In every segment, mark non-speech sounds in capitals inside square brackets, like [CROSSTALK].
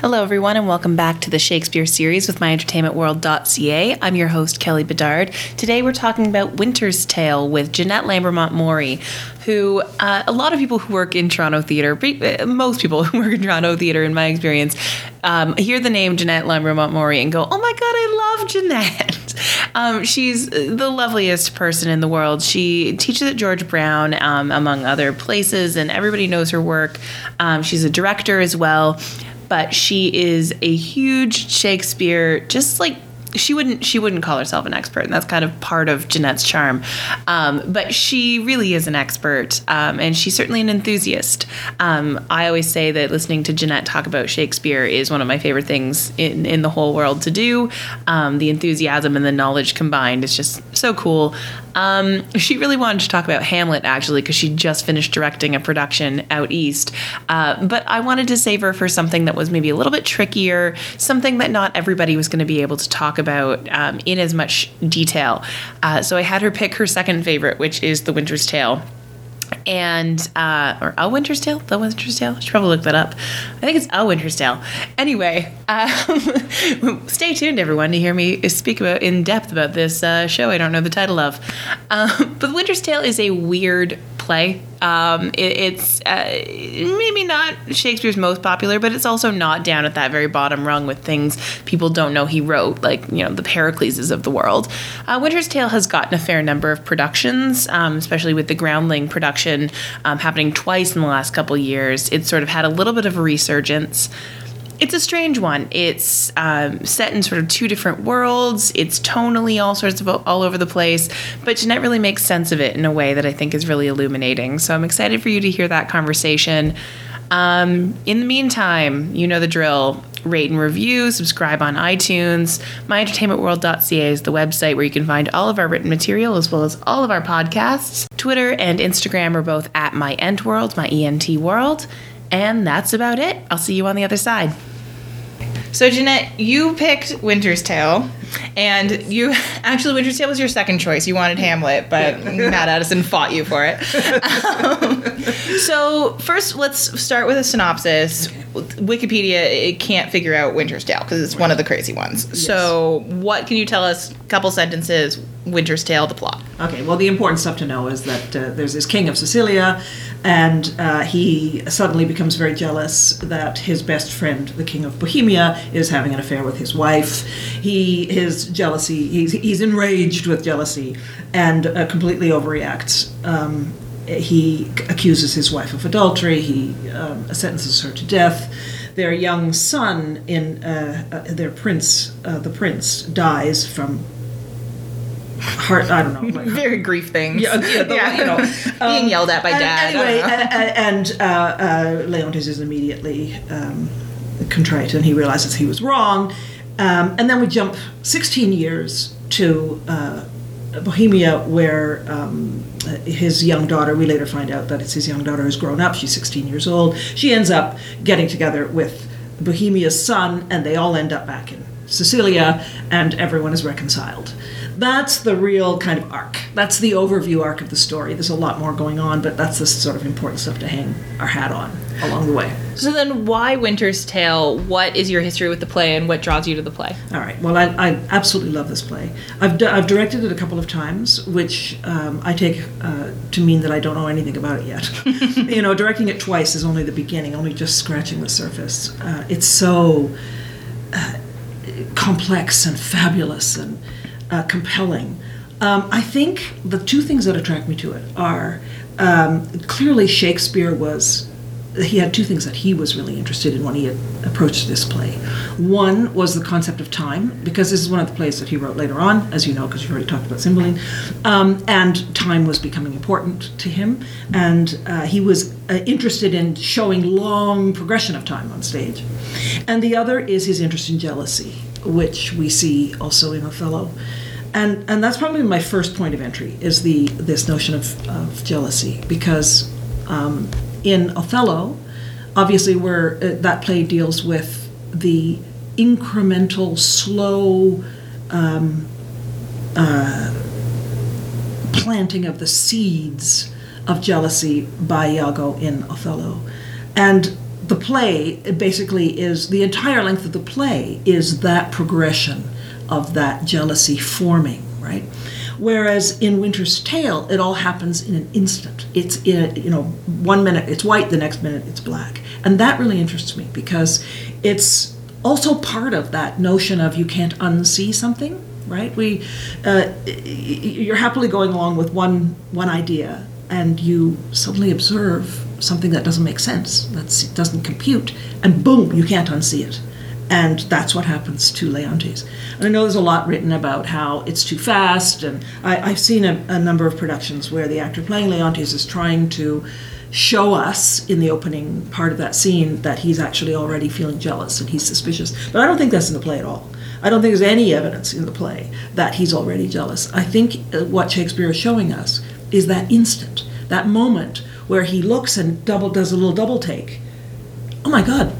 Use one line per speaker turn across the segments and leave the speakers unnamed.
Hello, everyone, and welcome back to the Shakespeare series with MyEntertainmentWorld.ca. I'm your host, Kelly Bedard. Today, we're talking about Winter's Tale with Jeanette Lambermont Morey, who uh, a lot of people who work in Toronto theatre, uh, most people [LAUGHS] who work in Toronto theatre, in my experience, um, hear the name Jeanette Lambermont Morey and go, "Oh my God, I love Jeanette." [LAUGHS] Um, she's the loveliest person in the world. She teaches at George Brown, um, among other places, and everybody knows her work. Um, she's a director as well but she is a huge Shakespeare, just like she wouldn't she wouldn't call herself an expert and that's kind of part of jeanette's charm. Um, but she really is an expert um, and she's certainly an enthusiast. Um, i always say that listening to jeanette talk about shakespeare is one of my favorite things in, in the whole world to do. Um, the enthusiasm and the knowledge combined is just so cool um, she really wanted to talk about Hamlet actually because she just finished directing a production out east. Uh, but I wanted to save her for something that was maybe a little bit trickier, something that not everybody was going to be able to talk about um, in as much detail. Uh, so I had her pick her second favorite, which is The Winter's Tale and uh, or a Winter's Tale, the Winter's Tale. I should probably look that up. I think it's a Winter's Tale. Anyway, um, [LAUGHS] stay tuned, everyone, to hear me speak about in depth about this uh, show. I don't know the title of, um, but the Winter's Tale is a weird play. Um, it, it's uh, maybe not Shakespeare's most popular, but it's also not down at that very bottom rung with things people don't know he wrote, like you know the Pericleses of the world. Uh, Winter's Tale has gotten a fair number of productions, um, especially with the Groundling production um, happening twice in the last couple years. It's sort of had a little bit of a resurgence it's a strange one. It's um, set in sort of two different worlds. It's tonally all sorts of all over the place, but Jeanette really makes sense of it in a way that I think is really illuminating. So I'm excited for you to hear that conversation. Um, in the meantime, you know the drill. Rate and review, subscribe on iTunes. MyEntertainmentWorld.ca is the website where you can find all of our written material as well as all of our podcasts. Twitter and Instagram are both at My Ent World, my ENT World. And that's about it. I'll see you on the other side. So Jeanette, you picked Winter's Tale, and you [LAUGHS] actually Winter's Tale was your second choice. You wanted Hamlet, but [LAUGHS] Matt Addison fought you for it. Um, so first, let's start with a synopsis. Wikipedia it can't figure out Winter's Tale because it's right. one of the crazy ones. Yes. So what can you tell us? Couple sentences. Winter's Tale, the plot.
Okay. Well, the important stuff to know is that uh, there's this king of Sicilia and uh, he suddenly becomes very jealous that his best friend, the king of Bohemia, is having an affair with his wife. He his jealousy he's, he's enraged with jealousy and uh, completely overreacts. Um, he accuses his wife of adultery. He um, sentences her to death. Their young son, in uh, uh, their prince, uh, the prince, dies from heart. I don't know.
Like, [LAUGHS] Very grief things.
Yeah, yeah, the, yeah. you know, [LAUGHS]
being um, yelled at by dad.
Anyway, and, and uh, uh, Leontes is immediately um, contrite, and he realizes he was wrong. Um, and then we jump 16 years to uh, Bohemia, where um, his young daughter, we later find out that it's his young daughter who's grown up. She's 16 years old. She ends up getting together with Bohemia's son, and they all end up back in Sicilia, and everyone is reconciled that's the real kind of arc. That's the overview arc of the story. There's a lot more going on, but that's the sort of important stuff to hang our hat on along the way.
So then, why Winter's Tale? What is your history with the play, and what draws you to the play?
All right. Well, I, I absolutely love this play. I've, I've directed it a couple of times, which um, I take uh, to mean that I don't know anything about it yet. [LAUGHS] you know, directing it twice is only the beginning, only just scratching the surface. Uh, it's so uh, complex and fabulous and uh, compelling. Um, I think the two things that attract me to it are um, clearly Shakespeare was he had two things that he was really interested in when he approached this play. One was the concept of time, because this is one of the plays that he wrote later on, as you know, because you've already talked about Cymbeline. Um, and time was becoming important to him, and uh, he was uh, interested in showing long progression of time on stage. And the other is his interest in jealousy, which we see also in Othello and and that's probably my first point of entry is the this notion of, of jealousy because um, in Othello, obviously where uh, that play deals with the incremental, slow um, uh, planting of the seeds of jealousy by Iago in Othello, and the play basically is the entire length of the play is that progression of that jealousy forming, right? Whereas in Winter's Tale, it all happens in an instant. It's in, you know, one minute it's white, the next minute it's black. And that really interests me because it's also part of that notion of you can't unsee something, right? We, uh, you're happily going along with one one idea, and you suddenly observe something that doesn't make sense, that doesn't compute, and boom, you can't unsee it. And that's what happens to Leontes. And I know there's a lot written about how it's too fast, and I, have seen a, a, number of productions where the actor playing Leontes is trying to show us in the opening part of that scene that he's actually already feeling jealous and he's suspicious. But I don't think that's in the play at all. I don't think there's any evidence in the play that he's already jealous. I think uh, what Shakespeare is showing us is that instant, that moment where he looks and double does a little double take. Oh my God,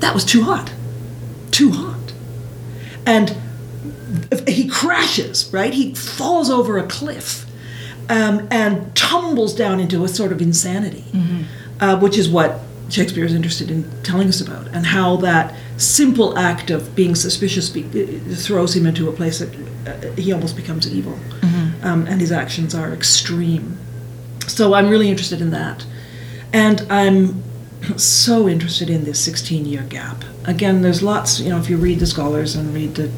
that was too hot too hot. And he crashes, right? He falls over a cliff um, and tumbles down into a sort of insanity, mm-hmm. uh, which is what Shakespeare is interested in telling us about, and how that simple act of being suspicious be- uh, throws him into a place that uh, he almost becomes evil, mm-hmm. Um, and his actions are extreme. So I'm really interested in that. And I'm so interested in this 16 year gap. Again, there's lots, you know, if you read the scholars and read the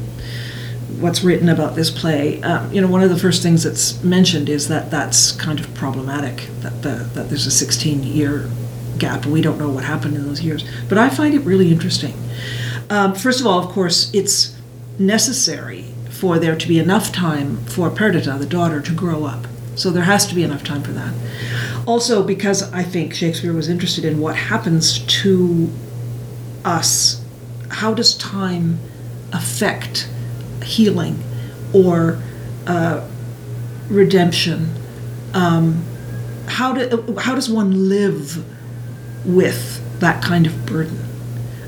what's written about this play, um, you know, one of the first things that's mentioned is that that's kind of problematic, that, the, that there's a 16 year gap. We don't know what happened in those years. But I find it really interesting. Um, first of all, of course, it's necessary for there to be enough time for Perdita, the daughter, to grow up. So there has to be enough time for that. Also, because I think Shakespeare was interested in what happens to us. How does time affect healing or uh, redemption? Um, how, do, how does one live with that kind of burden?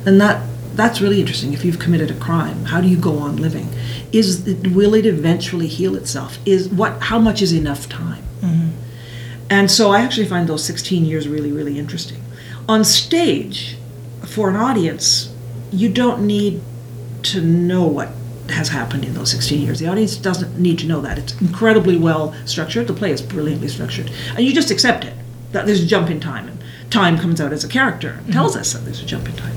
And that that's really interesting. If you've committed a crime, how do you go on living? Is will it eventually heal itself? Is what? How much is enough time? Mm-hmm. And so I actually find those 16 years really, really interesting. On stage, for an audience, you don't need to know what has happened in those 16 years. The audience doesn't need to know that. It's incredibly well structured. The play is brilliantly structured. And you just accept it, that there's a jump in time. And time comes out as a character and tells mm-hmm. us that there's a jump in time.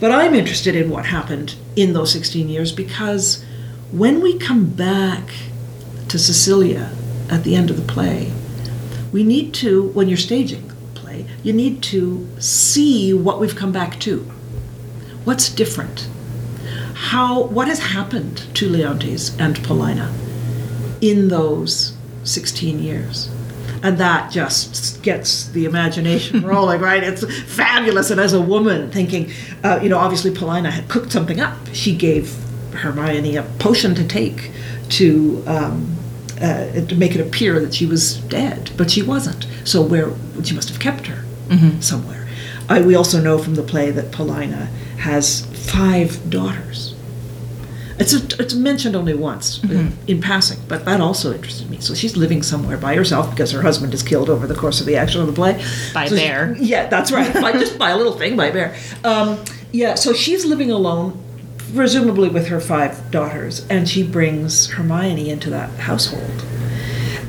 But I'm interested in what happened in those 16 years because when we come back to Sicilia at the end of the play, we need to, when you're staging the play, you need to see what we've come back to. What's different? How, what has happened to Leontes and Paulina in those 16 years? and that just gets the imagination [LAUGHS] rolling, right? It's fabulous. And as a woman, thinking, uh, you know, obviously Paulina had cooked something up. She gave Hermione a potion to take to um, uh, to make it appear that she was dead, but she wasn't. So where she must have kept her mm-hmm. somewhere. I, we also know from the play that Paulina has five daughters. It's a, it's mentioned only once mm-hmm. in, in, passing, but that also interested me. So she's living somewhere by herself because her husband is killed over the course of the action of the play.
By
so
bear.
She, yeah, that's right. by, just by a little thing, by bear. Um, yeah, so she's living alone presumably with her five daughters, and she brings Hermione into that household.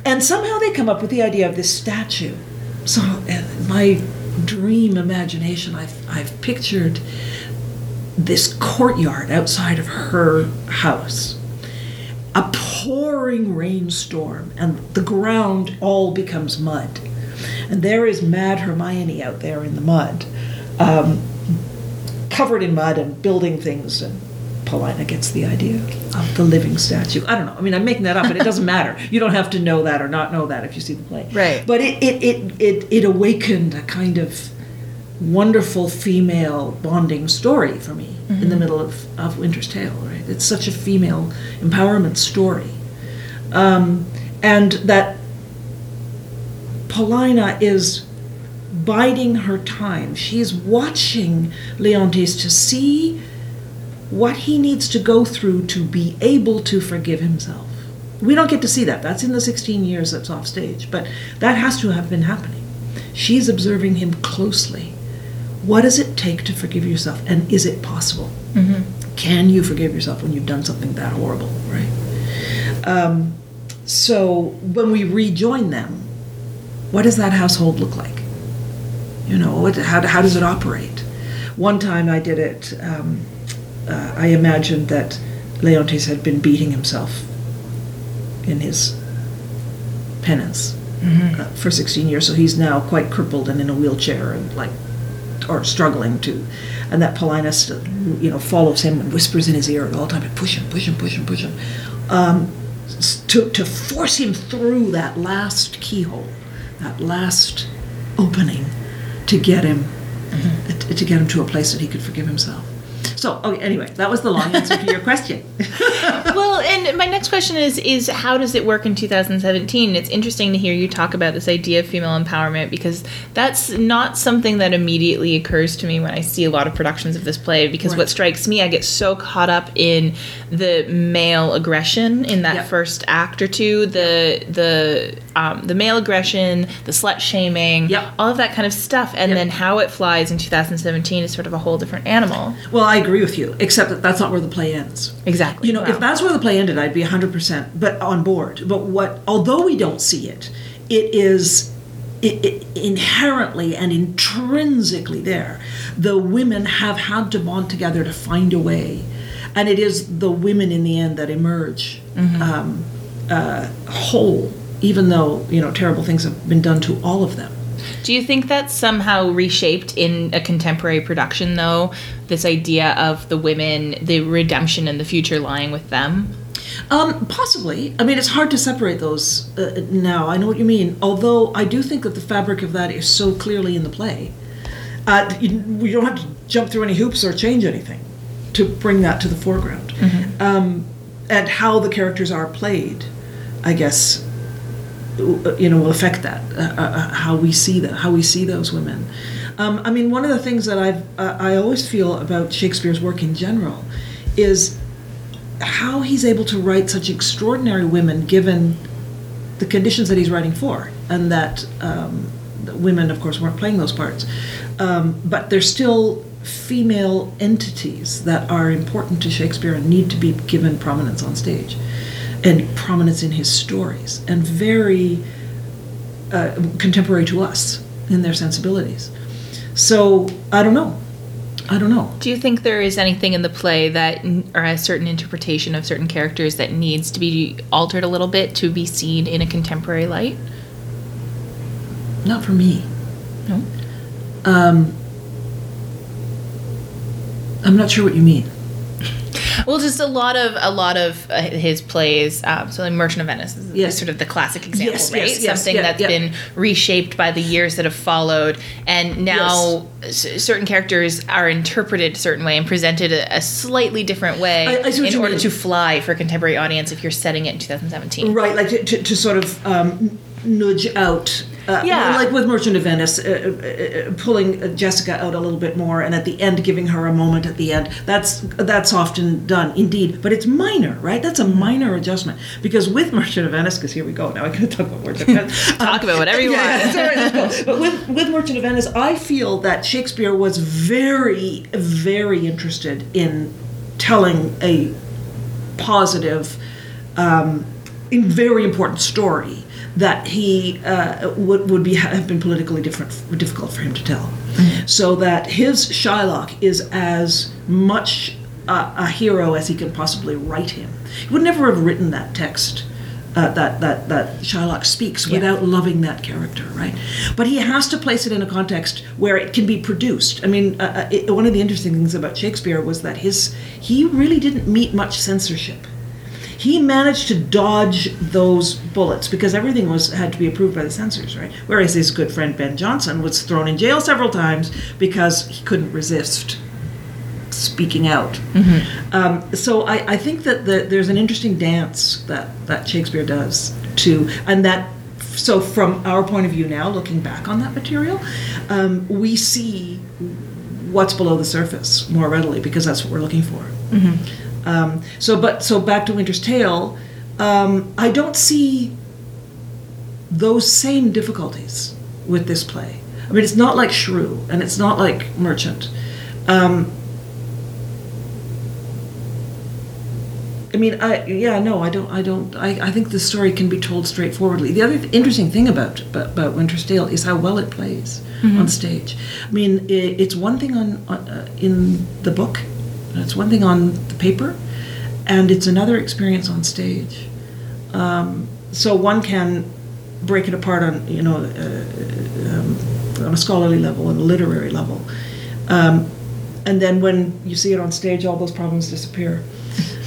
And somehow they come up with the idea of this statue. So, my dream imagination, I've, I've pictured this courtyard outside of her house. A pouring rainstorm, and the ground all becomes mud. And there is Mad Hermione out there in the mud, um, covered in mud and building things and Paulina gets the idea of the living statue. I don't know. I mean, I'm making that up, but it doesn't matter. You don't have to know that or not know that if you see the play.
Right.
But it it it it, it awakened a kind of wonderful female bonding story for me mm-hmm. in the mm-hmm. middle of, of Winter's Tale, right? It's such a female empowerment story. Um, and that Paulina is biding her time. She's watching Leontes to see what he needs to go through to be able to forgive himself. We don't get to see that. That's in the 16 years that's off stage, but that has to have been happening. She's observing him closely, what does it take to forgive yourself, and is it possible? Can you forgive yourself when you've done something that horrible, right? Um, so when we rejoin them, what does that household look like? You know, what, how, how does it operate? One time I did it, um, uh, I imagined that Leontes had been beating himself in his penance uh, for 16 years, so he's now quite crippled and in a wheelchair and like, or struggling to, and that Paulina, you know, follows him and whispers in his ear at all time, push him, push him, push him, push him, um, to, to force him through that last keyhole, that last opening, to get him, t- to get him to a place that he could forgive himself. So, okay, anyway, that was the long answer to your question. [LAUGHS] [LAUGHS]
well, and my next question is is how does it work in 2017? It's interesting to hear you talk about this idea of female empowerment because that's not something that immediately occurs to me when I see a lot of productions of this play because
Right.
what strikes me I get so caught up in the male aggression in that
Yep.
first act or two, the the um, the male aggression, the slut shaming,
Yep.
all of that kind of stuff, and
Yep.
then how it flies in 2017 is sort of a whole different animal.
well, I agree with you, except that that's not where the play ends.
Exactly.
You know,
Wow.
if that's where the play ended, I'd be 100% but on board. But what, although we don't see it, it is it, it inherently and intrinsically there. The women have had to bond together to find a way. And it is the women in the end that emerge um, uh, whole, even though, you know, terrible things have been done to all of them.
Do you think that's somehow reshaped in a contemporary production, though? This idea of the women, the redemption and the future lying with them?
Um, possibly. I mean, it's hard to separate those uh, now. I know what you mean. Although I do think that the fabric of that is so clearly in the play. Uh, you, we don't have to jump through any hoops or change anything to bring that to the foreground. Um, and how the characters are played, I guess, uh, you know, will affect that. Uh, uh, how we see that, how we see those women. Um, I mean, one of the things that I've uh, I always feel about Shakespeare's work in general is how he's able to write such extraordinary women given the conditions that he's writing for, and that um, women, of course, weren't playing those parts, um, but they're still female entities that are important to Shakespeare and need to be given prominence on stage, and prominence in his stories, and very uh, contemporary to us in their sensibilities. So I don't know. I don't know.
Do you think there is anything in the play that, or a certain interpretation of certain characters that needs to be altered a little bit to be seen in a contemporary light?
Not for me.
No.
Um, I'm not sure what you mean.
Well, just a lot of a lot of uh, his plays. Um, so, like Merchant of Venice is
Yes.
sort of the classic example,
Yes,
right?
yes,
Something
yeah,
that's
yeah.
been reshaped by the years that have followed, and now s- certain characters are interpreted a certain way and presented a, a slightly different way
I- I
in order
mean.
to fly for a contemporary audience. If you're setting it in 2017,
Right, like to, to, to sort of um, nudge out. Uh,
Yeah.
Like with Merchant of Venice, uh, uh, uh, pulling Jessica out a little bit more, and at the end giving her a moment at the end. That's that's often done, indeed, but it's minor, right? That's a minor adjustment because with Merchant of Venice, because here we go. Now I can talk about Merchant of Venice.
Talk about whatever you
Yeah,
want.
all right. But with, with Merchant of Venice, I feel that Shakespeare was very, very interested in telling a positive, um, in very important story that he uh, would, would be have been politically different, difficult for him to tell. So that his Shylock is as much a, a hero as he can possibly write him. He would never have written that text. Uh, that that that Shylock speaks without loving that character, right? But he has to place it in a context where it can be produced. I mean, uh, uh, it, one of the interesting things about Shakespeare was that his he really didn't meet much censorship. He managed to dodge those bullets because everything was had to be approved by the censors, right? Whereas his good friend Ben Jonson was thrown in jail several times because he couldn't resist speaking out. Um, so I, I think that the, there's an interesting dance that, that Shakespeare does to, and that, so from our point of view now, looking back on that material, um, we see what's below the surface more readily because that's what we're looking for. Um, so, but so back to Winter's Tale, um, I don't see those same difficulties with this play. I mean, it's not like Shrew, and it's not like Merchant. Um, I mean, I yeah, no, I don't, I don't, I, I think the story can be told straightforwardly. The other th- interesting thing about, about about Winter's Tale is how well it plays on stage. I mean, i it's one thing on, on uh, in the book, it's one thing on the paper, and it's another experience on stage. Um, so one can break it apart on you know uh, um, on a scholarly level and a literary level, um, and then when you see it on stage, all those problems disappear.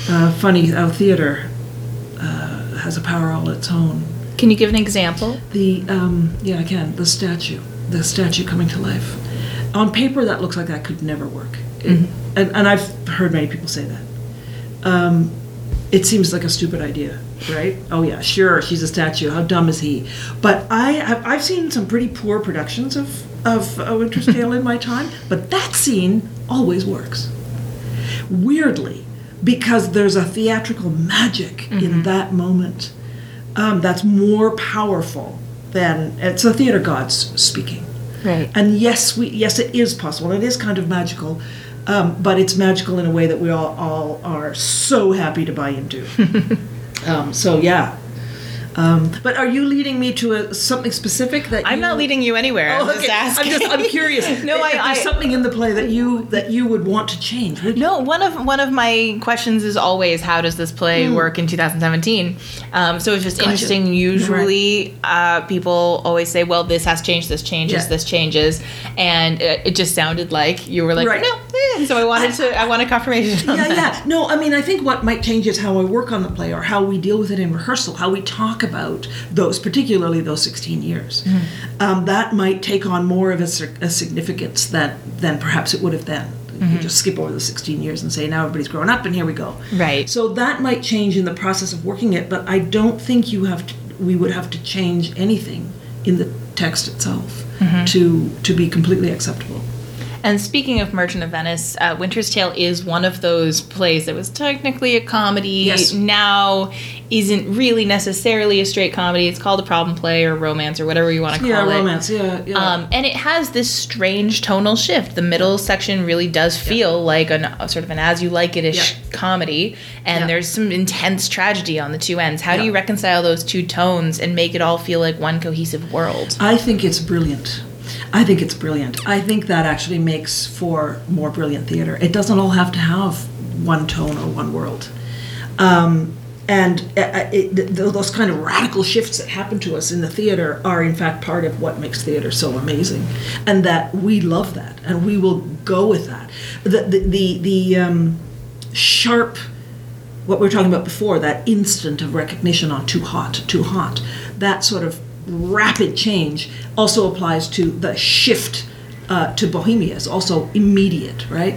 Uh, funny how theater uh, has a power all its own.
Can you give an example?
The um, yeah, I can. The statue, the statue coming to life. On paper, that looks like that could never work, It- and, and I've heard many people say that. Um, it seems like a stupid idea, right? Oh yeah, sure, she's a statue. How dumb is he? But I I've seen some pretty poor productions of of A Winter's [LAUGHS] Tale in my time, but that scene always works weirdly because there's a theatrical magic in that moment um, that's more powerful than it's the theater gods speaking
Right.
and yes we yes it is possible it is kind of magical um, but it's magical in a way that we all, all are so happy to buy into [LAUGHS] um, so yeah um, but are you leading me to a, something specific that
I'm
you-
not leading you anywhere. I'm
Oh,
just asking.
I'm just I'm curious. [LAUGHS]
no,
if
I,
there's
I
something in the play that you that you would want to change.
No, one of one of my questions is always how does this play work in 2017? Um, so it's just
Gotcha.
interesting. Usually, uh, people always say, "Well, this has changed. This changes.
Yeah.
This changes," and it, it just sounded like you were like,
Right.
"No." So I wanted to. I wanted confirmation. On
yeah,
that.
yeah. No, I mean, I think what might change is how I work on the play or how we deal with it in rehearsal, how we talk about those, particularly those 16 years.
Mm-hmm.
Um, that might take on more of a, a significance than, than perhaps it would have then. You just skip over the 16 years and say, now everybody's grown up and here we go.
Mm-hmm. Right.
So that might change in the process of working it, but I don't think you have to, we would have to change anything in the text itself
Mm-hmm.
to, to be completely acceptable.
And speaking of Merchant of Venice, uh, Winter's Tale is one of those plays that was technically a comedy.
Yes.
Now isn't really necessarily a straight comedy. It's called a problem play or romance or whatever you want to call
Yeah,
it.
romance. Yeah, yeah.
Um, and it has this strange tonal shift. The middle section really does feel like an, a sort of an as you like it ish
Yeah.
comedy, and
Yeah.
there's some intense tragedy on the two ends. How do you reconcile those two tones and make it all feel like one cohesive world?
I think it's brilliant. I think it's brilliant. I think that actually makes for more brilliant theater. It doesn't all have to have one tone or one world. Um, and uh, uh, it, those kind of radical shifts that happen to us in the theater are, in fact, part of what makes theater so amazing, and that we love that, and we will go with that. The the the, the um, sharp what we were talking about before, that instant of recognition on too hot, too hot, that sort of rapid change also applies to the shift uh, to Bohemia is also immediate, right?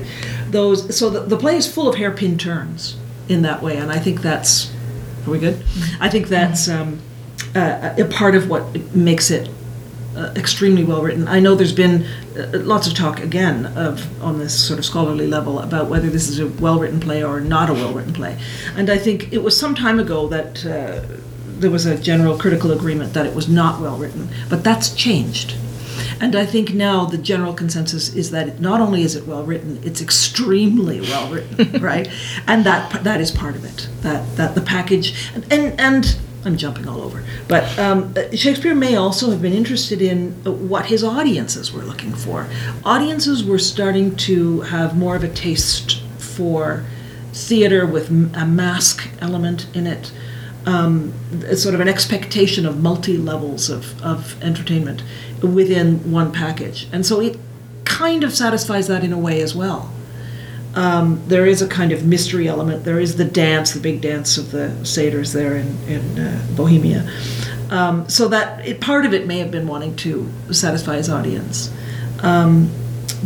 Those so the, the play is full of hairpin turns in that way, and I think that's are we good? I think that's um, uh, a part of what makes it uh, extremely well written. I know there's been uh, lots of talk again of on this sort of scholarly level about whether this is a well written play or not a well written play, and I think it was some time ago that uh, there was a general critical agreement that it was not well written, but that's changed. And I think now the general consensus is that not only is it well written, it's extremely well written, [LAUGHS] right? And that that is part of it. That that the package and and, and I'm jumping all over, but um, uh, Shakespeare may also have been interested in uh, what his audiences were looking for. Audiences were starting to have more of a taste for theater with a masque element in it um, sort of an expectation of multi levels of, of entertainment within one package. And so it kind of satisfies that in a way as well. Um, there is a kind of mystery element. There is the dance, the big dance of the satyrs there in, in uh, Bohemia. Um, so that it, part of it may have been wanting to satisfy his audience. Um,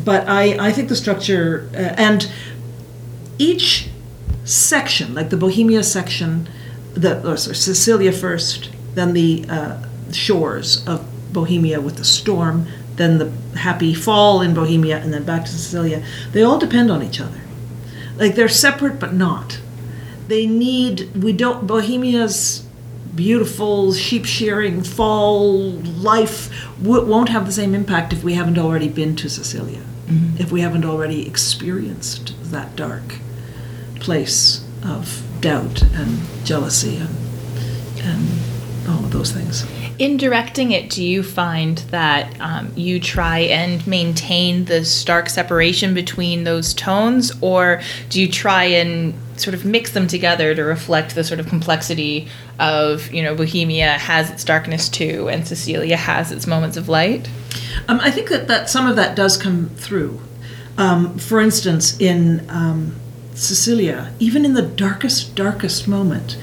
but I, I think the structure, uh, and each section, like the Bohemia section, the or sorry, Sicilia first, then the uh, shores of Bohemia with the storm, then the happy fall in Bohemia, and then back to Sicilia. They all depend on each other. Like they're separate but not. They need we don't Bohemia's beautiful sheep shearing fall life w- won't have the same impact if we haven't already been to Sicilia, if we haven't already experienced that dark place of doubt and jealousy and and all of those things.
In directing it, do you find that um, you try and maintain the stark separation between those tones, or do you try and sort of mix them together to reflect the sort of complexity of, you know, Bohemia has its darkness too, and Sicilia has its moments of light?
Um, I think that, that some of that does come through. Um, for instance, in Sicilia, even in the darkest, darkest moment,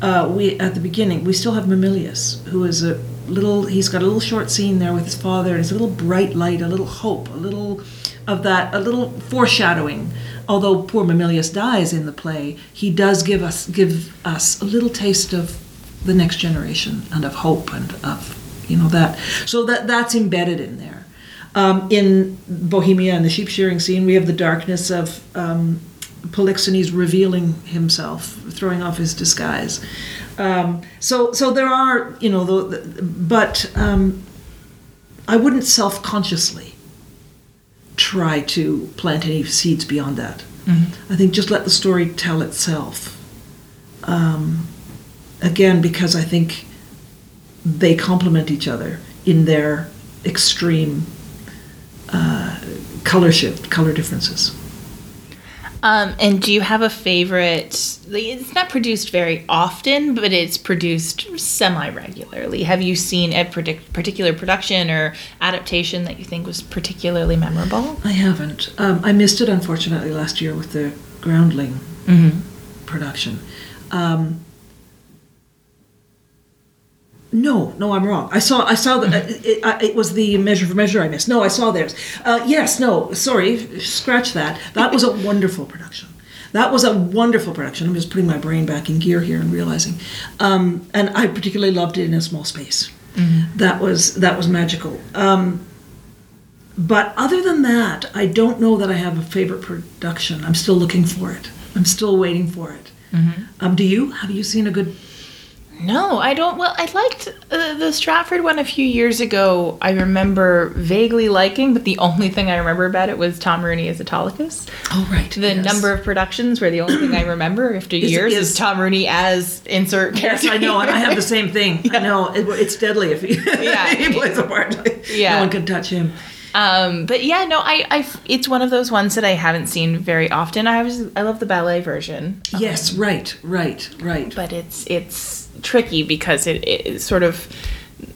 uh, we at the beginning we still have Mamilius, who is a little. He's got a little short scene there with his father, and it's a little bright light, a little hope, a little of that, a little foreshadowing. Although poor Mamilius dies in the play, he does give us give us a little taste of the next generation and of hope and of you know that. So that that's embedded in there. Um, in Bohemia and the sheep shearing scene, we have the darkness of um, Polixenes revealing himself, throwing off his disguise. Um, so, so there are, you know, the, the, but um, I wouldn't self-consciously try to plant any seeds beyond that. I think just let the story tell itself. Um, again, because I think they complement each other in their extreme uh, color shift, color differences.
Um, and do you have a favorite? It's not produced very often, but it's produced semi regularly. Have you seen a particular production or adaptation that you think was particularly memorable?
I haven't. Um, I missed it unfortunately last year with the Groundling production. Um, no, no, I'm wrong. I saw, I saw that uh, it, it, it was the Measure for Measure I missed. No, I saw theirs. Uh, yes, no, sorry, scratch that. That was a [LAUGHS] wonderful production. That was a wonderful production. I'm just putting my brain back in gear here and realizing, um, and I particularly loved it in a small space. That was that was magical. Um, but other than that, I don't know that I have a favorite production. I'm still looking for it. I'm still waiting for it. Um, do you? Have you seen a good?
No, I don't. Well, I liked uh, the Stratford one a few years ago. I remember vaguely liking, but the only thing I remember about it was Tom Rooney as Autolycus.
Oh, right.
The number of productions where the only thing I remember after
Is-
years is,
is-
Tom Rooney as insert
Yes. I know, I have the same thing. [LAUGHS] I know it, it's deadly if he, [LAUGHS]
Yeah.
he plays a part.
Yeah.
no one can touch him.
Um, but yeah, no, I, I, it's one of those ones that I haven't seen very often. I was, I love the ballet version,
Yes, right, right, right.
but it's, it's tricky because it, it is sort of.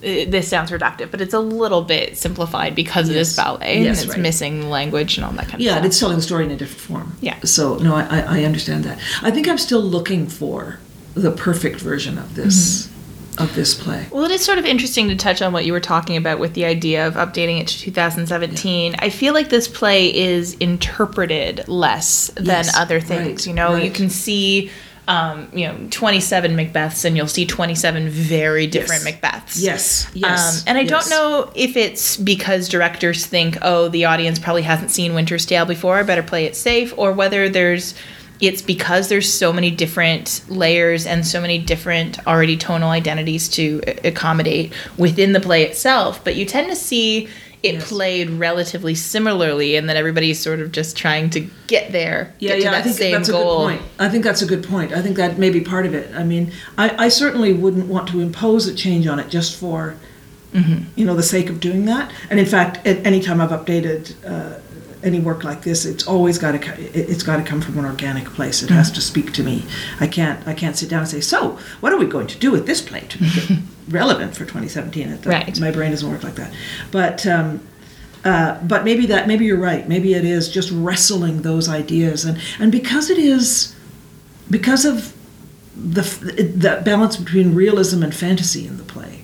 It, this sounds reductive, but it's a little bit simplified because it is
Yes.
ballet
Yes,
and it's
right.
missing language and all that kind
yeah,
of
and
stuff.
it's telling the story in a different form.
Yeah.
So no, I, I understand that. I think I'm still looking for the perfect version of this
Mm-hmm.
of this play.
Well, it is sort of interesting to touch on what you were talking about with the idea of updating it to 2017. I feel like this play is interpreted less than
Yes,
other things.
right,
you know, you can see, um, you know, 27 Macbeths, and you'll see 27 very different
Yes.
Macbeths.
Yes, yes.
Um, and I
yes.
don't know if it's because directors think, oh, the audience probably hasn't seen Winter's Tale before, I better play it safe, or whether there's it's because there's so many different layers and so many different already tonal identities to accommodate within the play itself. But you tend to see it
Yes.
played relatively similarly, and then everybody's sort of just trying to get there,
Yeah,
get to
yeah,
that
I think
same
that's
goal.
a good point. I think that's a good point. I think that may be part of it. I mean, I, I certainly wouldn't want to impose a change on it just for,
Mm-hmm.
you know, the sake of doing that. And in fact, at any time I've updated uh, any work like this, it's always got to it, it's got to come from an organic place. It
Mm-hmm.
has to speak to me. I can't I can't sit down and say, so what are we going to do with this play to make it [LAUGHS] relevant for 2017? It,
Right.
My brain doesn't work like that. But. Um, uh, but maybe that maybe you're right. Maybe it is just wrestling those ideas, and and because it is because of the the balance between realism and fantasy in the play,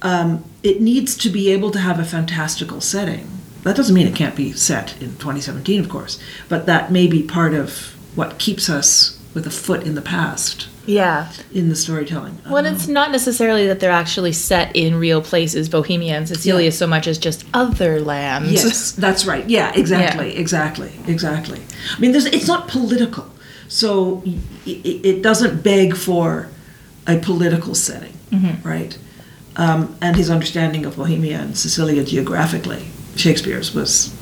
um, it needs to be able to have a fantastical setting. That doesn't mean it can't be set in 2017, of course, but that may be part of what keeps us with a foot in the past
Yeah.
in the storytelling.
Well, it's not necessarily that they're actually set in real places, Bohemia and Sicilia,
Yeah.
so much as just other lands.
Yes, that's right. Yeah, exactly, exactly, exactly. I mean, there's, it's not political, so it, it doesn't beg for a political setting, right? Um, and his understanding of Bohemia and Sicilia geographically, Shakespeare's was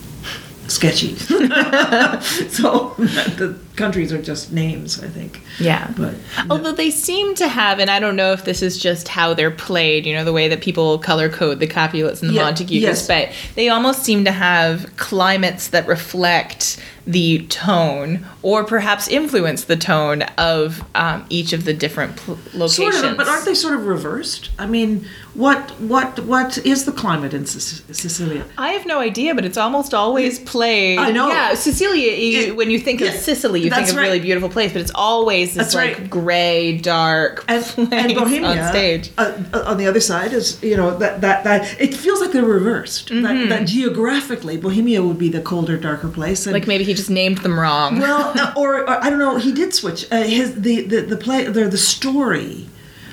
sketchy. [LAUGHS] so the countries are just names, I think.
Yeah.
But
Although they seem to have, and I don't know if this is just how they're played, you know, the way that people color code the Capulets and the
Yeah,
Montagues,
yes.
but they almost seem to have climates that reflect the tone or perhaps influence the tone of um, each of the different pl- locations.
Sort of, but aren't they sort of reversed? I mean, what what what is the climate in Sic- Sicilia?
I have no idea, but it's almost always played.
I know.
Yeah, Sicilia. You,
It-
when you think of
yeah,
Sicily, you think of
right.
really beautiful place, but it's always this
That's
like
right.
gray, dark
And,
place
and Bohemia
on stage.
Uh, uh, on the other side is you know that that that it feels like they're reversed. That, that geographically, Bohemia would be the colder, darker place. And,
Like maybe he just named them wrong.
well, [LAUGHS] or, or I don't know. He did switch uh, his the the the play the the story.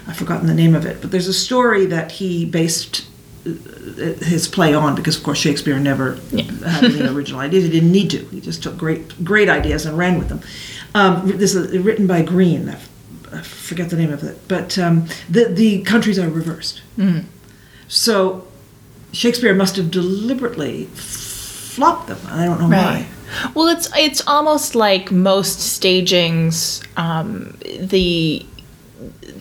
I've forgotten the name of it, but there's a story that he based uh, his play on because, of course, Shakespeare never had any [LAUGHS] original ideas. He didn't need to. He just took great great ideas and ran with them. Um, this is written by Greene. I forget the name of it, but um, the the countries are reversed. So Shakespeare must have deliberately flopped them. I don't know why.
Well, it's it's almost like most stagings, um, the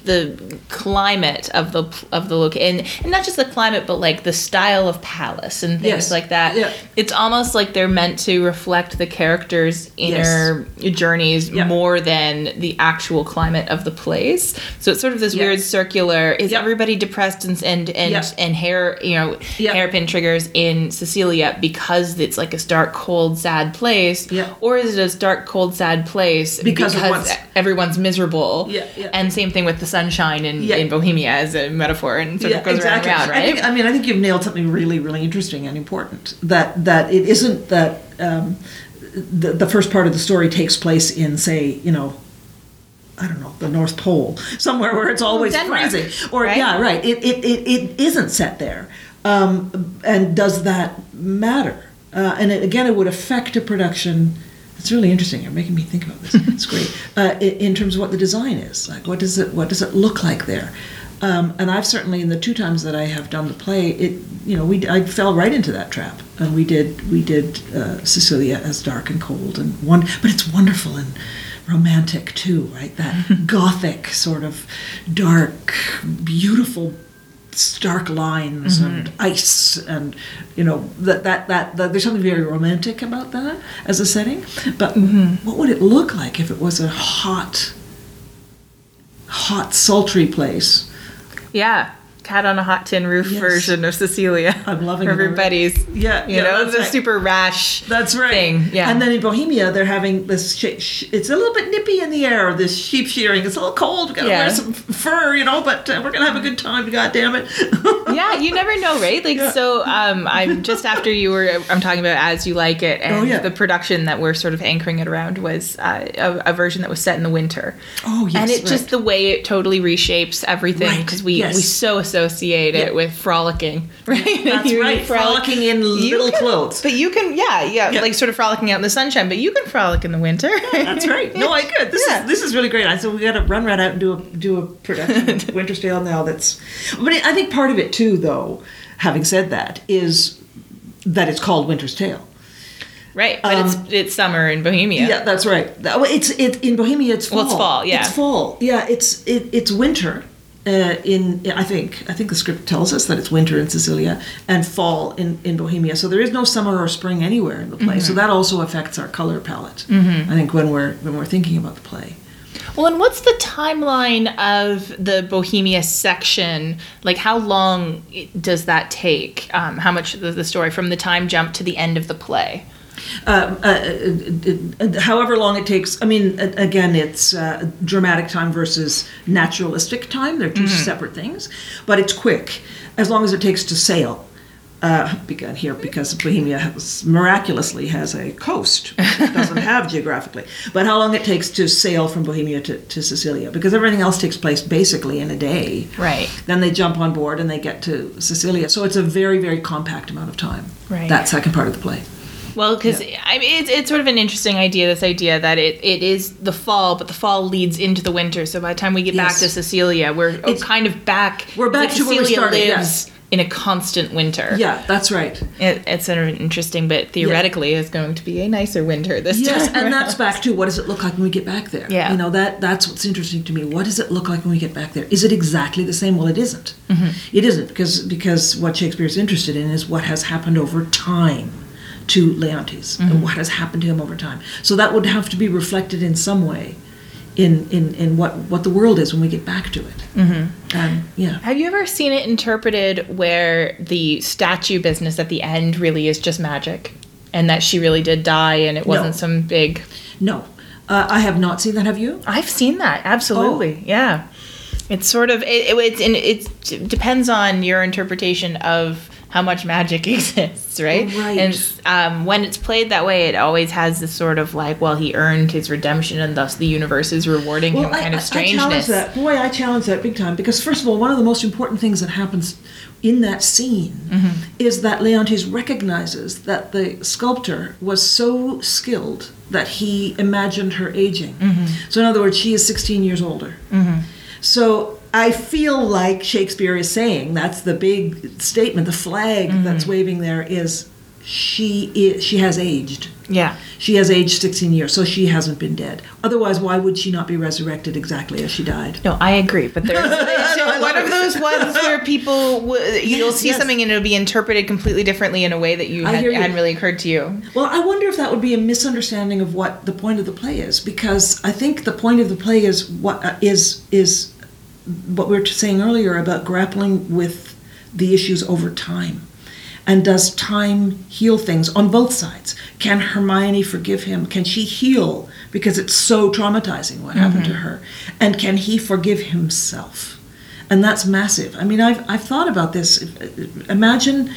the climate of the of the look and, and not just the climate but like the style of palace and things
Yes.
like that
Yeah.
it's almost like they're meant to reflect the characters inner journeys
Yeah.
more than the actual climate of the place so it's sort of this
Yeah.
weird circular is
Yeah.
everybody depressed and and and, and hair you know hairpin triggers in Sicilia because it's like a dark cold sad place
Yeah.
or is it a dark cold sad place
Because what's-
everyone's miserable
yeah.
and same thing with the sunshine in,
Yeah.
in Bohemia as a metaphor and sort of goes around and around,
I,
right?
think, I mean, I think you've nailed something really, really interesting and important. That that it isn't that um, the the first part of the story takes place in, say, you know. I don't know the North Pole, [LAUGHS] somewhere where it's always
Denmark,
freezing, or
right?
yeah, right. It, it, it, it isn't set there, um, and does that matter? Uh, and it, again, it would affect a production. It's really interesting. You're making me think about this. It's [LAUGHS] great uh, in, in terms of what the design is. Like, what does it what does it look like there? Um, and I've certainly, in the two times that I have done the play, it you know we I fell right into that trap, and we did we did uh, Sicilia as dark and cold and one, but it's wonderful and romantic too, right? That [LAUGHS] gothic sort of dark, beautiful stark lines and mm-hmm. ice and you know that, that that that there's something very romantic about that as a setting. But mm-hmm. what would it look like if it was a hot hot sultry place?
Yeah. Cat on a hot tin roof
Yes.
version of Sicilia.
I'm loving it
everybody's.
Yeah,
you
yeah,
know the
right.
super rash.
That's right.
Thing, yeah.
And then in Bohemia, they're having this. Sh- sh- it's a little bit nippy in the air. This sheep shearing. It's a little cold. We gotta
Yeah.
wear some fur, you know. But uh, we're gonna have a good time. God damn it. [LAUGHS]
yeah, you never know, right? Like,
Yeah.
so um, I'm just after you were, I'm talking about As You Like It, and
Oh, yeah.
the production that we're sort of anchoring it around was uh, a, a version that was set in the winter.
Oh, yes,
and it
right.
just the way it totally reshapes everything
Right,
because we
yes.
we so associate it with frolicking, [LAUGHS] right?
That's
You
right.
frolic-
Frolicking in little
can-
clothes.
But you can, yeah, yeah,
Yeah.
like sort of frolicking out in the sunshine. But you can frolic in the winter.
That's right. [LAUGHS] No, I could. This
Yeah.
is this is really great. I said we got to run right out and do a do a production [LAUGHS] of Winter's Tale now. That's, but I think part of it too, though. Having said that, is that it's called Winter's Tale.
right, but
Um,
it's it's summer in Bohemia.
Yeah, that's right. That- It's it in Bohemia. It's fall.
Well, it's fall, yeah.
it's fall. Yeah, it's it, it's winter. Uh, in I think I think the script tells us that it's winter in Sicilia and fall in, in Bohemia. So there is no summer or spring anywhere in the play.
Mm-hmm.
So that also affects our color palette. I think when we're when we're thinking about the play.
Well, and what's the timeline of the Bohemia section? Like, how long does that take? Um, how much of the story from the time jump to the end of the play?
Uh, uh, uh, however long it takes. I mean, again, it's uh, dramatic time versus naturalistic time. They're 2 separate things, but it's quick as long as it takes to sail. Uh, begun here because Bohemia has, miraculously has a coast which it doesn't have [LAUGHS] geographically. But how long it takes to sail from Bohemia to, to Sicilia because everything else takes place basically in a day.
Right.
Then they jump on board and they get to Sicilia. So it's a very very compact amount of time.
Right.
That second part of the play.
Well, because I mean, it's, it's sort of an interesting idea. This idea that it, it is the fall, but the fall leads into the winter. So by the time we get back to Sicilia, we're
It's-
kind of back.
We're back to where we
Sicilia
started,
lives
yes.
in a constant winter.
Yeah, that's right.
It, it's sort of interesting, but theoretically, it's going to be a nicer winter this
Yes,
time.
and that's back to what does it look like when we get back there?
Yeah.
You know, that that's what's interesting to me. What does it look like when we get back there? Is it exactly the same? Well, it isn't. Mm-hmm. It isn't because because what Shakespeare's interested in is what has happened over time to Leontes and what has happened to him over time. So that would have to be reflected in some way in in, in what what the world is when we get back to it. Mm-hmm. And yeah.
Have you ever seen it interpreted where the statue business at the end really is just magic? And that she really did die and it wasn't
No.
some big.
No. Uh, I have not seen that. Have you?
I've seen that, absolutely. Yeah. It's sort of, it, it, it's, and it depends on your interpretation of how much magic [LAUGHS] exists, right?
Right.
And um, when it's played that way, it always has this sort of like, well, he earned his redemption and thus the universe is rewarding him kind of
I challenge
strangeness.
that. Boy, I challenge that big time because first of all, one of the most important things that happens in that scene
Mm-hmm.
is that Leontes recognizes that the sculptor was so skilled that he imagined her aging.
Mm-hmm.
So in other words, she is 16 years older. So I feel like Shakespeare is saying that's the big statement, the flag that's
Mm-hmm.
waving there is she is she has aged.
Yeah.
She has aged 16 years, so she hasn't been dead. Otherwise, why would she not be resurrected exactly as she died?
No, I agree, but there's [LAUGHS]
I
one of those ones where people w- [LAUGHS] you'll see
yes.
something and it'll be interpreted completely differently in a way that you, had,
you
hadn't really occurred to you.
Well, I wonder if that would be a misunderstanding of what the point of the play is, because I think the point of the play is what uh, is is what we were saying earlier about grappling with the issues over time. And does time heal things on both sides? Can Hermione forgive him? Can she heal because it's so traumatizing what happened to mm-hmm. her? And can he forgive himself? And that's massive. I mean, I've, I've thought about this. Imagine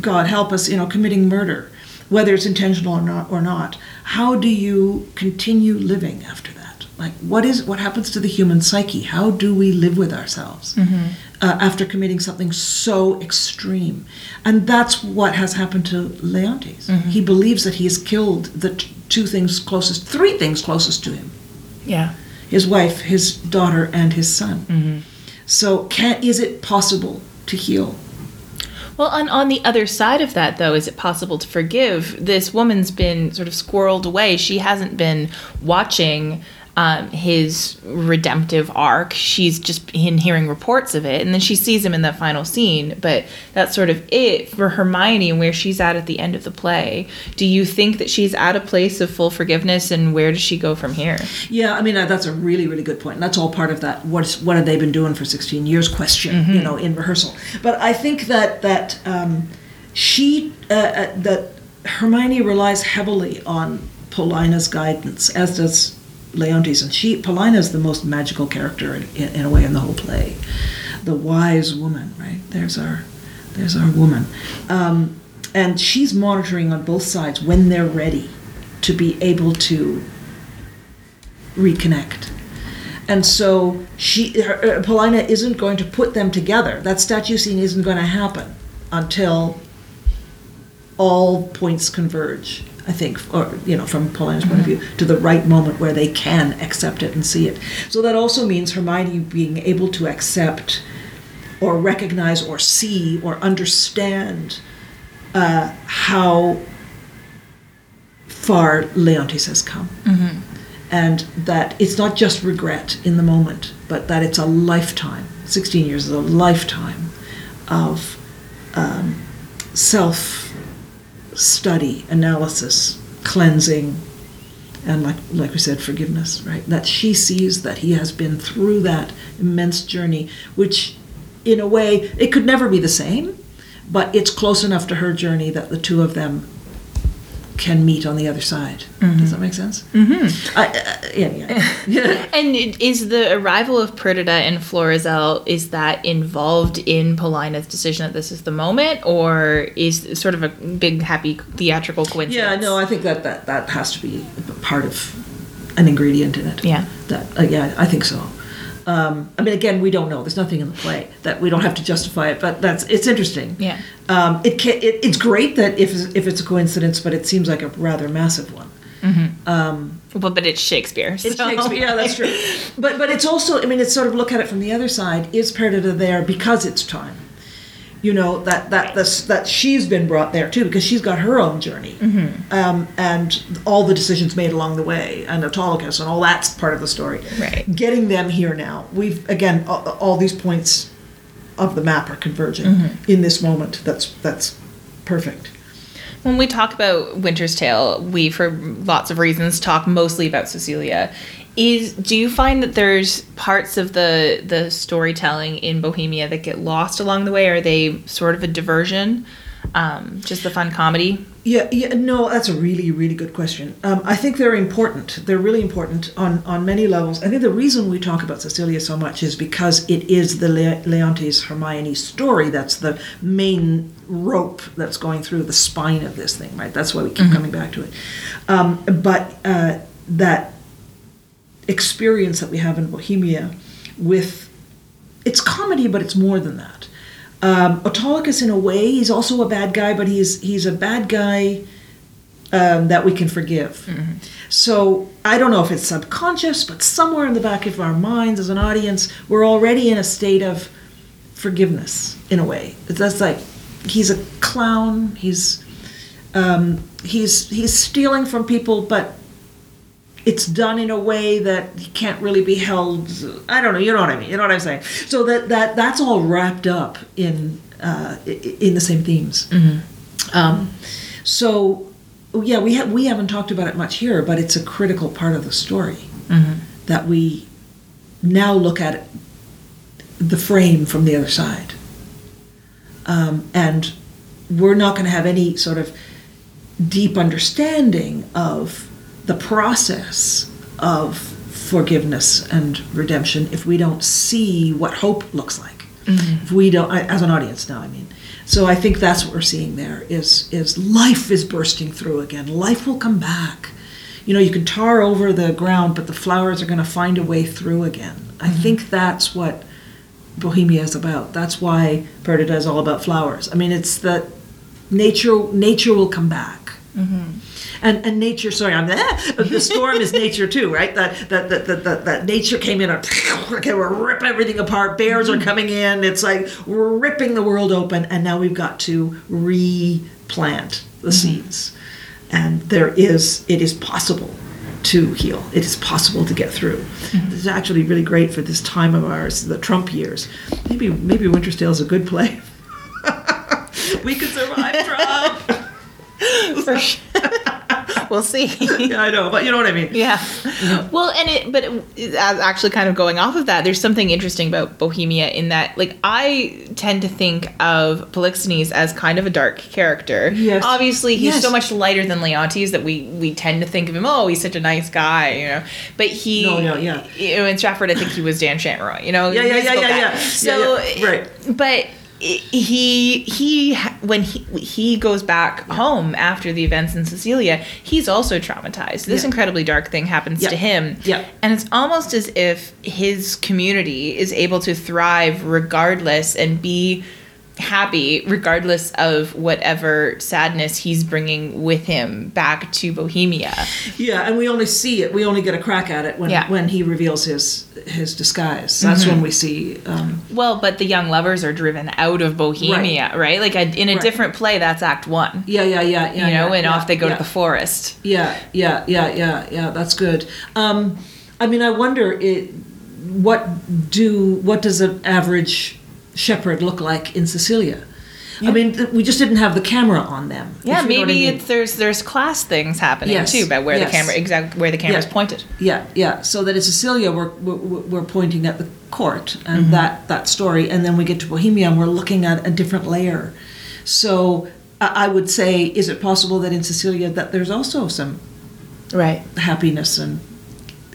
God help us, you know, committing murder, whether it's intentional or not, or not. How do you continue living after that? Like, what is what happens to the human psyche? How do we live with ourselves mm-hmm. uh, after committing something so extreme? And that's what has happened to Leontes. Mm-hmm. He believes that he has killed the t- two things closest, three things closest to him:
Yeah.
his wife, his daughter, and his son. Mm-hmm. So, can is it possible to heal?
Well, on, on the other side of that, though, is it possible to forgive? This woman's been sort of squirreled away. She hasn't been watching um, his redemptive arc. She's just been hearing reports of it, and then she sees him in that final scene. But that's sort of it for Hermione and where she's at at the end of the play. Do you think that she's at a place of full forgiveness, and where does she go from here?
Yeah, I mean that's a really, really good point, and that's all part of that. What's what have they been doing for sixteen years? Question, you know, in rehearsal. But I think that that um, she uh, uh, that Hermione relies heavily on Paulina's guidance, as does Leontes, and she Paulina is the most magical character in, in, in a way in the whole play, the wise woman. Right there's our there's our woman, um, and she's monitoring on both sides when they're ready to be able to reconnect. And so she, her, Paulina isn't going to put them together. That statue scene isn't going to happen until all points converge. I think, or you know, from Paulina's point of view, to the right moment where they can accept it and see it. So that also means Hermione being able to accept, or recognize, or see, or understand uh, how far Leontes has come and that it's not just regret in the moment, but that it's a lifetime. 16 years is a lifetime of um, self study, analysis, cleansing, and like, like we said, forgiveness, right? That she sees that he has been through that immense journey, which in a way, it could never be the same, but it's close enough to her journey that the two of them can meet on the other side. Does that make sense? Mm-hmm. I, uh, yeah, yeah. yeah. [LAUGHS]
And is the arrival of Perdita and Florizel is that involved in Paulina's decision that this is the moment, or is sort of a big happy theatrical coincidence?
Yeah, no, I think that, that that has to be part of an ingredient in it.
Yeah.
That uh, yeah, I think so. Um, I mean, again, we don't know. There's nothing in the play that we don't have to justify it, but that's it's interesting.
Yeah.
Um, it, ca it it's great that if if it's a coincidence, but it seems like a rather massive one.
Well, but it's Shakespeare.
It's Shakespeare. Yeah, that's true. [LAUGHS] But but it's also. I mean, it's sort of look at it from the other side. Is Perdita there because it's time? You know that that this, that she's been brought there too because she's got her own journey, um, and all the decisions made along the way, and Autolycus, and all that's part of the story.
Right.
Getting them here now. We've again all, all these points of the map are converging in this moment. That's that's perfect.
When we talk about Winter's Tale, we, for lots of reasons, talk mostly about Sicilia. Is do you find that there's parts of the the storytelling in Bohemia that get lost along the way? Are they sort of a diversion? Um, just the fun comedy?
Yeah, yeah, no, that's a really, really good question. Um, I think they're important. They're really important on, on many levels. I think the reason we talk about Sicilia so much is because it is the Le- Leontes Hermione story that's the main rope that's going through the spine of this thing, right? That's why we keep coming back to it. Um, but uh, that experience that we have in Bohemia with it's comedy, but it's more than that. Um, Autolycus, in a way, he's also a bad guy, but he's he's a bad guy um, that we can forgive. So I don't know if it's subconscious, but somewhere in the back of our minds, as an audience, we're already in a state of forgiveness. In a way, that's like he's a clown. He's um, he's he's stealing from people, but it's done in a way that can't really be held. I don't know. You know what I mean. You know what I'm saying. So that that that's all wrapped up in uh, in the same themes. Um, so yeah, we have we haven't talked about it much here, but it's a critical part of the story that we now look at it, the frame from the other side, um, and we're not going to have any sort of deep understanding of the process of forgiveness and redemption if we don't see what hope looks like. Mm-hmm. If we don't, I- as an audience now, I mean. So I think that's what we're seeing there is is life is bursting through again. Life will come back. You know, you can tar over the ground, but the flowers are going to find a way through again. I mm-hmm. think that's what Bohemia is about. That's why Perdita is all about flowers. I mean, it's that nature nature will come back. Mm-hmm. And, and nature, sorry, I'm the storm is nature too, right? That that, that, that, that nature came in and okay, we're rip everything apart. Bears are coming in. It's like we're ripping the world open, and now we've got to replant the mm-hmm. seeds. And there is, it is possible to heal. It is possible to get through. Mm-hmm. This is actually really great for this time of ours, the Trump years. Maybe maybe Winter's Tale is a good play. [LAUGHS] [LAUGHS] we could survive Trump. [LAUGHS]
For sure. [LAUGHS] we'll see. [LAUGHS]
yeah, I know, but you know what I mean.
Yeah. Well, and it, but it, actually kind of going off of that, there's something interesting about Bohemia in that, like, I tend to think of Polixenes as kind of a dark character.
Yes.
Obviously, he's
Yes.
so much lighter than Leontes that we we tend to think of him. Oh, he's such a nice guy, you know. But he,
No, no, yeah.
You know, in Stratford, I think he was Dan Chameroy. You know.
Yeah, yeah, yeah, yeah, yeah.
So,
Yeah, yeah. Right.
But he he when he he goes back home after the events in Sicilia, he's also traumatized. This
Yeah.
incredibly dark thing happens
Yeah.
to him.
Yeah.
And it's almost as if his community is able to thrive regardless and be happy regardless of whatever sadness he's bringing with him back to Bohemia.
Yeah, and we only see it. We only get a crack at it when
Yeah.
when he reveals his his disguise. That's when we see. Um,
Well, but the young lovers are driven out of Bohemia, right? Like a, in a
Right.
different play, that's Act One.
yeah, yeah, yeah, yeah.
you know,
yeah,
and off they go to the forest.
Yeah, yeah, yeah, yeah, yeah. That's good. Um, I mean, I wonder it, what do what does an average shepherd look like in Sicilia? I mean, we just didn't have the camera on them.
Yeah,
what I
maybe
mean.
it's there's there's class things happening
Yes,
too about where
yes.
the camera exact where the camera's
Yeah.
pointed.
Yeah, yeah. So that in Sicilia, we're, we're, we're pointing at the court and
Mm-hmm.
that, that story, and then we get to Bohemia and we're looking at a different layer. So I I would say, is it possible that in Sicilia that there's also some
Right.
happiness and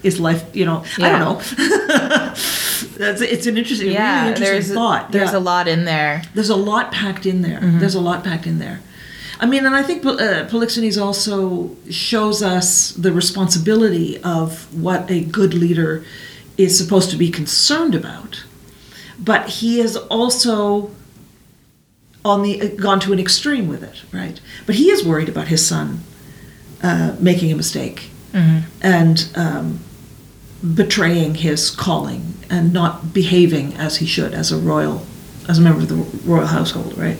is life? You know, I don't know. [LAUGHS] That's it's an interesting,
Yeah,
really interesting
there's
thought.
there's
Yeah.
a lot in there.
There's a lot packed in there.
Mm-hmm.
There's a lot packed in there. I mean, and I think uh, Polixenes also shows us the responsibility of what a good leader is supposed to be concerned about, but he is also on the gone to an extreme with it, right? But he is worried about his son uh, making a mistake and um, betraying his calling and not behaving as he should as a royal, as a member of the royal household, right?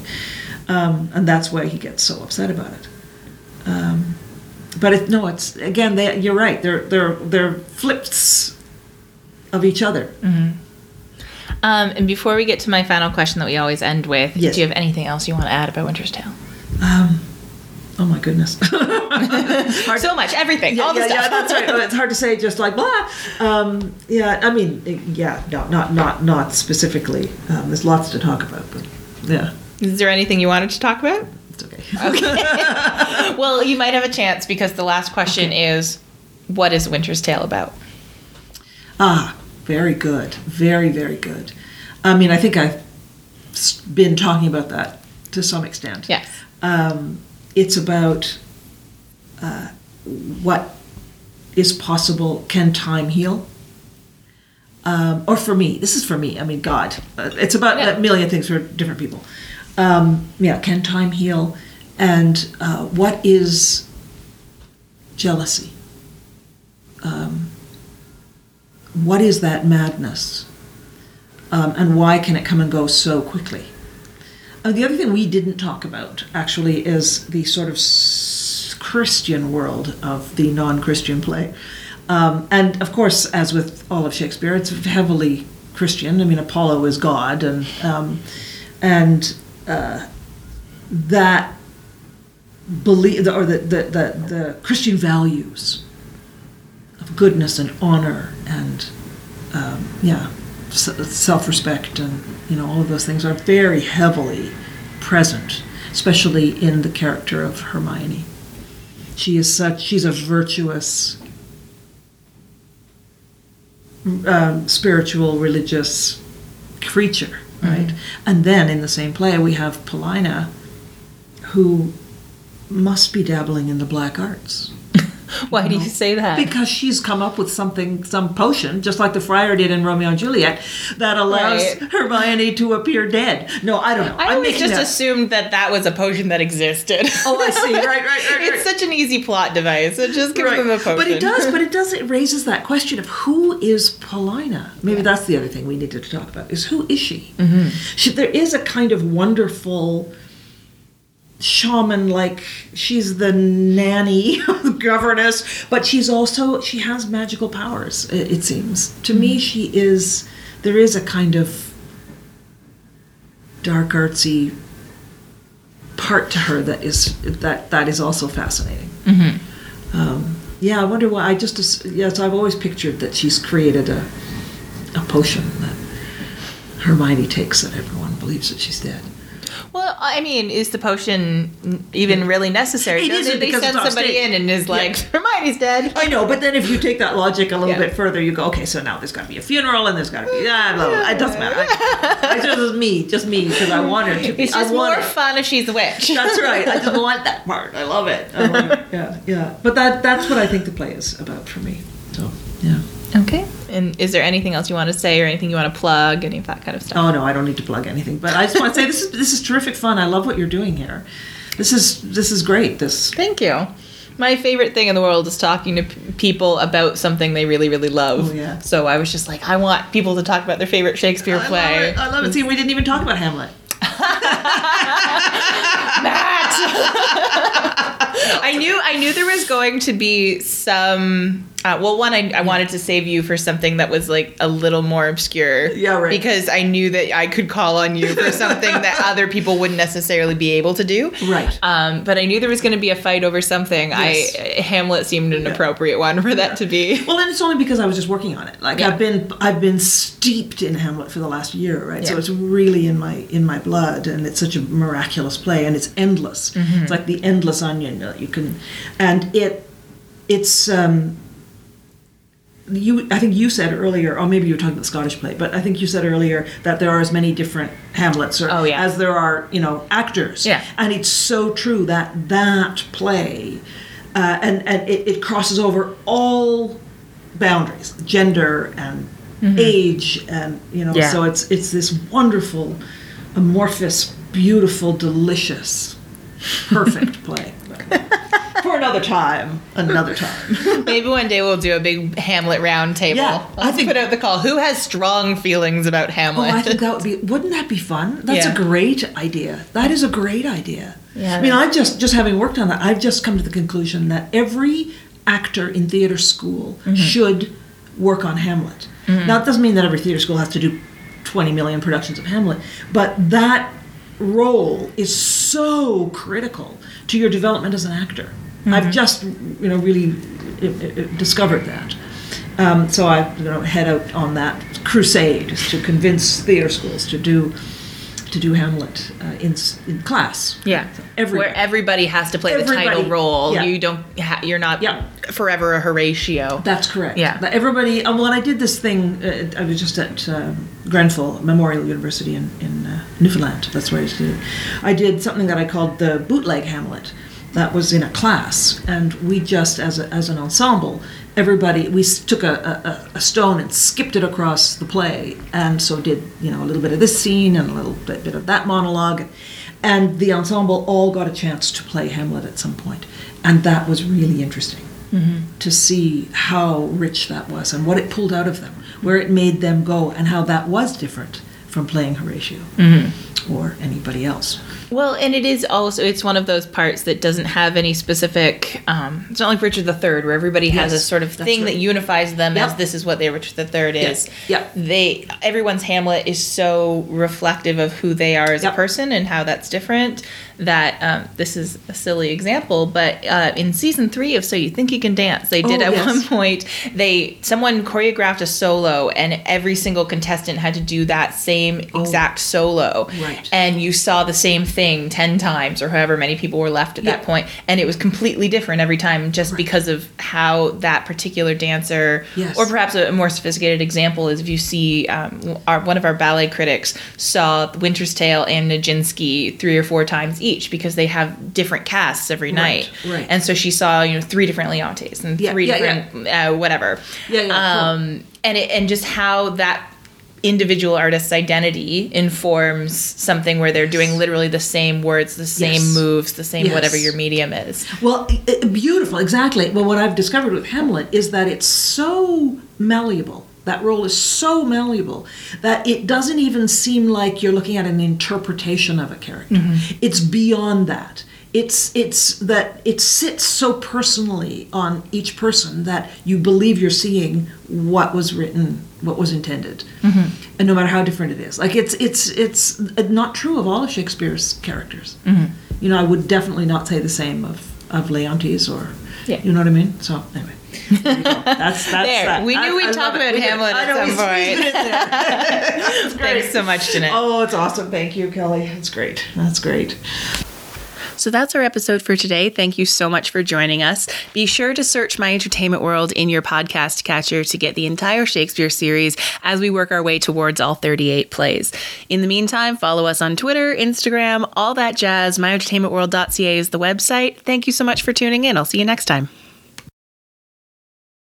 Um, and that's why he gets so upset about it. Um, but it, no, it's again, they, you're right. They're they're they're flips of each other.
Um, and before we get to my final question that we always end with,
Yes.
do you have anything else you want to add about Winter's Tale?
Um, oh my goodness. [LAUGHS]
So much, everything,
yeah,
all the
yeah,
stuff.
yeah, that's right. It's hard to say just like blah. Um, yeah, I mean, yeah, no, not not not specifically. Um, there's lots to talk about, but yeah,
Is there anything you wanted to talk about?
it's okay. okay. [LAUGHS] [LAUGHS]
well, you might have a chance because the last question is, what is Winter's Tale about?
Ah, very good. Very, very good. I mean, I think I've been talking about that to some extent.
Yes.
Um, it's about uh, what is possible. Can time heal? Um, or for me, this is for me. I mean, God. Uh, it's about
Yeah.
a million things for different people. Um, yeah, can time heal? And uh, what is jealousy? Um, what is that madness? Um, and why can it come and go so quickly? Uh, the other thing we didn't talk about actually is the sort of s- Christian world of the non Christian play. Um, and of course, as with all of Shakespeare, it's heavily Christian. I mean, Apollo is God, and, um, and uh, that belief, or the, the, the, the Christian values of goodness and honor and um, yeah, self-respect and you know all of those things are very heavily present, especially in the character of Hermione. She is such she's a virtuous, um, spiritual, religious creature, right? And then in the same play we have Paulina, who must be dabbling in the black arts
Why do you say that?
because she's come up with something, some potion, just like the friar did in Romeo and Juliet, that allows
Right.
Hermione to appear dead. No, I don't know.
I always just
that-
assumed that that was a potion that existed.
Oh, I see. Right, right, right, [LAUGHS] right.
It's such an easy plot device. So just give
Right.
them a potion.
But it does. But it does. It raises that question of who is Paulina. Maybe that's the other thing we needed to talk about: is who is she?
Mm-hmm.
she there is a kind of wonderful shaman like she's the nanny [LAUGHS] the governess but she's also she has magical powers it, it seems. To me she is there is a kind of dark artsy part to her that is that that is also fascinating. Um, yeah i wonder why i just yes i've always pictured that she's created a a potion that hermione takes that everyone believes that she's dead
Well, I mean, is the potion even really necessary?
It isn't
they
because
send somebody in and is like, [LAUGHS] Hermione's dead.
I know, but then if you take that logic a little
Yeah.
bit further, you go, okay, so now there's got to be a funeral and there's got to be, ah, blah, blah, blah. it doesn't matter. I, it's just me, just me, because I want her to be.
It's just
I want
more
it.
fun if she's a witch. [LAUGHS]
That's right. I just want that part. I love it. I love it. Yeah, yeah. But that that's what I think the play is about for me. So, yeah.
Okay. And is there anything else you want to say or anything you want to plug, any of that kind of stuff?
Oh no, I don't need to plug anything. But I just want to say this is this is terrific fun. I love what you're doing here. This is this is great. This
Thank you. My favorite thing in the world is talking to p- people about something they really, really love.
Oh, yeah.
So I was just like, I want people to talk about their favorite Shakespeare
I
play.
love. I love it. See, we didn't even talk about Hamlet. [LAUGHS] [LAUGHS]
Matt. [LAUGHS] I knew I knew there was going to be some. Uh, well, one, I, I wanted to save you for something that was like a little more obscure.
Yeah, right.
Because I knew that I could call on you for something that [LAUGHS] other people wouldn't necessarily be able to do.
Right.
Um, but I knew there was going to be a fight over something.
Yes.
I Hamlet seemed an appropriate one for that to be.
Well, and it's only because I was just working on it. Like
Yeah.
I've been I've been steeped in Hamlet for the last year, right? So it's really in my in my blood, and it's such a miraculous play, and it's endless.
Mm-hmm.
It's like the endless onion that you can, and it it's. um you, I think you said earlier, or maybe you were talking about the Scottish play, but I think you said earlier that there are as many different Hamlets, or
Oh, yeah.
as there are, you know, actors.
Yeah.
And it's so true that that play, uh, and and it, it crosses over all boundaries, gender and age and you know
Yeah.
so it's it's this wonderful amorphous beautiful delicious perfect [LAUGHS] play [LAUGHS] for another time another time [LAUGHS]
Maybe one day we'll do a big Hamlet round table.
Yeah, I
Let's
think-
put out the call. Who has strong feelings about
oh
Hamlet?
i think that would be [LAUGHS] wouldn't that be fun that's
Yeah.
a great idea that is a great idea
Yeah.
i mean i just just having worked on that i've just come to the conclusion that every actor in theater school
Mm-hmm.
should work on hamlet now it doesn't mean that every theater school has to do 20 million productions of hamlet but that role is so critical to your development as an actor
Mm-hmm.
i've just you know really uh, uh, discovered that um, so I you know, head out on that crusade to convince theater schools to do to do Hamlet uh, in in class.
yeah,
Everybody.
where everybody has to play the title role.
Yeah.
You don't. Ha- you're not
Yeah.
forever a Horatio.
That's correct.
Yeah.
That everybody. Uh, when I did this thing, uh, I was just at um, Grenfell Memorial University in in uh, Newfoundland. That's where I did it. I did something that I called the bootleg Hamlet. That was in a class, and we just as a, as an ensemble, everybody we took a, a, a stone and skipped it across the play, and so did you know a little bit of this scene and a little bit, bit of that monologue, and the ensemble all got a chance to play Hamlet at some point, and that was really interesting mm-hmm. to see how rich that was and what it pulled out of them, where it made them go, and how that was different from playing Horatio mm-hmm. or anybody else.
Well, and it is also it's one of those parts that doesn't have any specific. Um, it's not like Richard III, where everybody has a sort of thing
right.
that unifies them as this is what their Richard III is.
Yep.
They everyone's Hamlet is so reflective of who they are as a person and how that's different. That um, this is a silly example, but uh, in season three of So You Think You Can Dance, they did
Oh,
at
yes.
one point they someone choreographed a solo, and every single contestant had to do that same exact solo.
Oh. Right.
And you saw the same thing 10 times or however many people were left at that point, and it was completely different every time just because of how that particular dancer
Yes.
or perhaps a more sophisticated example is if you see um, our, one of our ballet critics saw winter's tale and nijinsky three or four times each because they have different casts every night
right.
and so she saw you know three different leontes and
Yeah,
three
yeah,
different Uh, whatever
Yeah, yeah, cool.
um, and it, and just how that individual artist's identity informs something where they're doing literally the same words, the same
Yes.
moves, the same
Yes.
whatever your medium is.
Well, beautiful, exactly. Well, what I've discovered with Hamlet is that it's so malleable. That role is so malleable that it doesn't even seem like you're looking at an interpretation of a character. Mm-hmm. It's beyond that. It's it's that it sits so personally on each person that you believe you're seeing what was written, what was intended, mm-hmm. and no matter how different it is. Like it's it's it's not true of all of Shakespeare's characters. Mm-hmm. You know, I would definitely not say the same of of Leontes or
Yeah.
you know what I mean. So anyway, [LAUGHS] that's that's
There,
that.
we knew
I-
we'd talk about
We.
Hamlet
I
at
know,
some point.
it in there. [LAUGHS] That's great.
Thanks so much, Jeanette.
Oh, it's awesome. Thank you, Kelly. That's great. That's great.
So that's our episode for today. Thank you so much for joining us. Be sure to search My Entertainment World in your podcast catcher to get the entire Shakespeare series as we work our way towards all 38 plays. In the meantime, follow us on Twitter, Instagram, all that jazz. MyEntertainmentWorld.ca is the website. Thank you so much for tuning in. I'll see you next time.